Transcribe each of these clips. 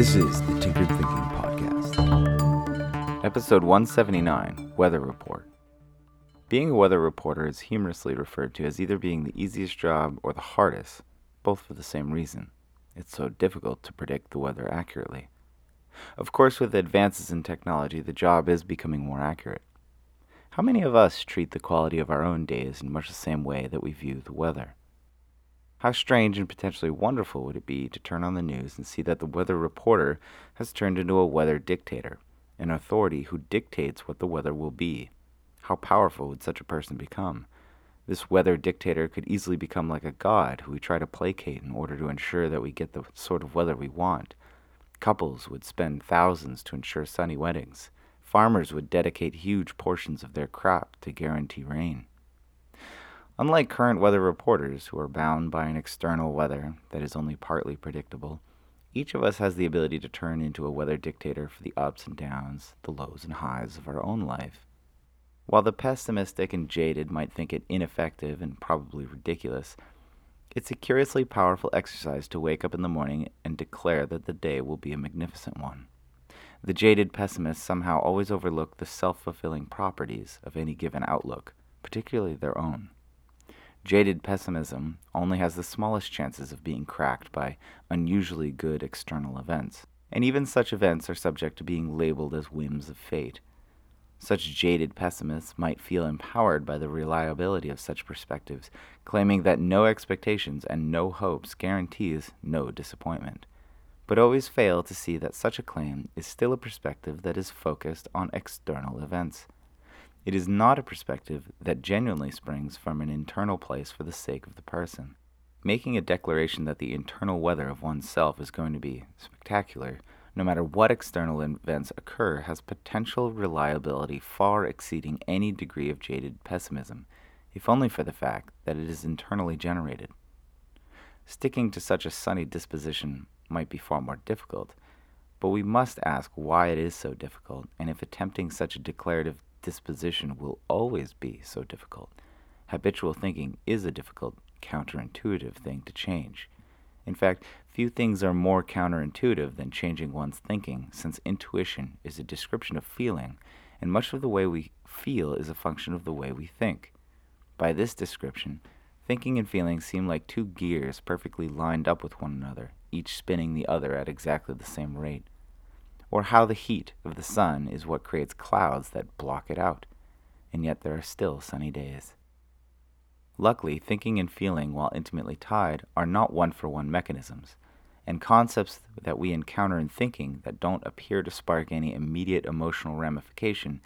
This is the Tinkered Thinking Podcast. Episode 179 Weather Report. Being a weather reporter is humorously referred to as either being the easiest job or the hardest, both for the same reason. It's so difficult to predict the weather accurately. Of course, with advances in technology, the job is becoming more accurate. How many of us treat the quality of our own days in much the same way that we view the weather? How strange and potentially wonderful would it be to turn on the news and see that the weather reporter has turned into a weather dictator, an authority who dictates what the weather will be? How powerful would such a person become? This weather dictator could easily become like a god who we try to placate in order to ensure that we get the sort of weather we want. Couples would spend thousands to ensure sunny weddings. Farmers would dedicate huge portions of their crop to guarantee rain. Unlike current weather reporters, who are bound by an external weather that is only partly predictable, each of us has the ability to turn into a weather dictator for the ups and downs, the lows and highs of our own life. While the pessimistic and jaded might think it ineffective and probably ridiculous, it's a curiously powerful exercise to wake up in the morning and declare that the day will be a magnificent one. The jaded pessimists somehow always overlook the self fulfilling properties of any given outlook, particularly their own. Jaded pessimism only has the smallest chances of being cracked by unusually good external events, and even such events are subject to being labeled as whims of fate. Such jaded pessimists might feel empowered by the reliability of such perspectives, claiming that no expectations and no hopes guarantees no disappointment, but always fail to see that such a claim is still a perspective that is focused on external events. It is not a perspective that genuinely springs from an internal place for the sake of the person. Making a declaration that the internal weather of oneself is going to be spectacular, no matter what external events occur, has potential reliability far exceeding any degree of jaded pessimism, if only for the fact that it is internally generated. Sticking to such a sunny disposition might be far more difficult, but we must ask why it is so difficult, and if attempting such a declarative disposition will always be so difficult. Habitual thinking is a difficult, counterintuitive thing to change. In fact, few things are more counterintuitive than changing one's thinking, since intuition is a description of feeling, and much of the way we feel is a function of the way we think. By this description, thinking and feeling seem like two gears perfectly lined up with one another, each spinning the other at exactly the same rate or how the heat of the sun is what creates clouds that block it out, and yet there are still sunny days. Luckily, thinking and feeling, while intimately tied, are not one for one mechanisms, and concepts that we encounter in thinking that don't appear to spark any immediate emotional ramification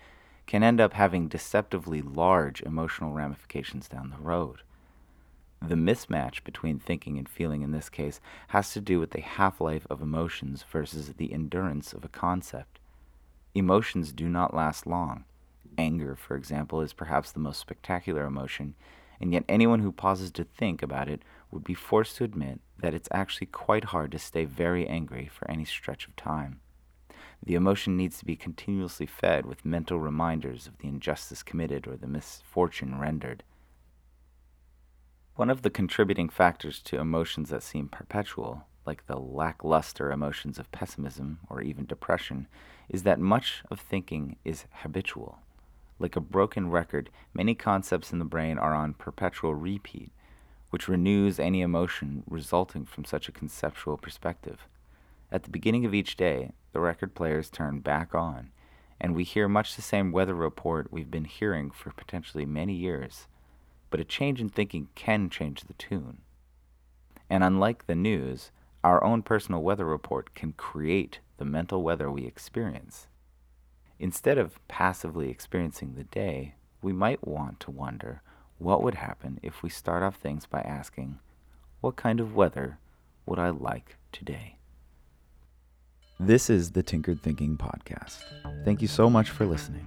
can end up having deceptively large emotional ramifications down the road. The mismatch between thinking and feeling in this case has to do with the half life of emotions versus the endurance of a concept. Emotions do not last long. Anger, for example, is perhaps the most spectacular emotion, and yet anyone who pauses to think about it would be forced to admit that it's actually quite hard to stay very angry for any stretch of time. The emotion needs to be continuously fed with mental reminders of the injustice committed or the misfortune rendered. One of the contributing factors to emotions that seem perpetual, like the lackluster emotions of pessimism or even depression, is that much of thinking is habitual. Like a broken record, many concepts in the brain are on perpetual repeat, which renews any emotion resulting from such a conceptual perspective. At the beginning of each day, the record players turn back on, and we hear much the same weather report we've been hearing for potentially many years but a change in thinking can change the tune. And unlike the news, our own personal weather report can create the mental weather we experience. Instead of passively experiencing the day, we might want to wonder what would happen if we start off things by asking, What kind of weather would I like today? This is the Tinkered Thinking Podcast. Thank you so much for listening.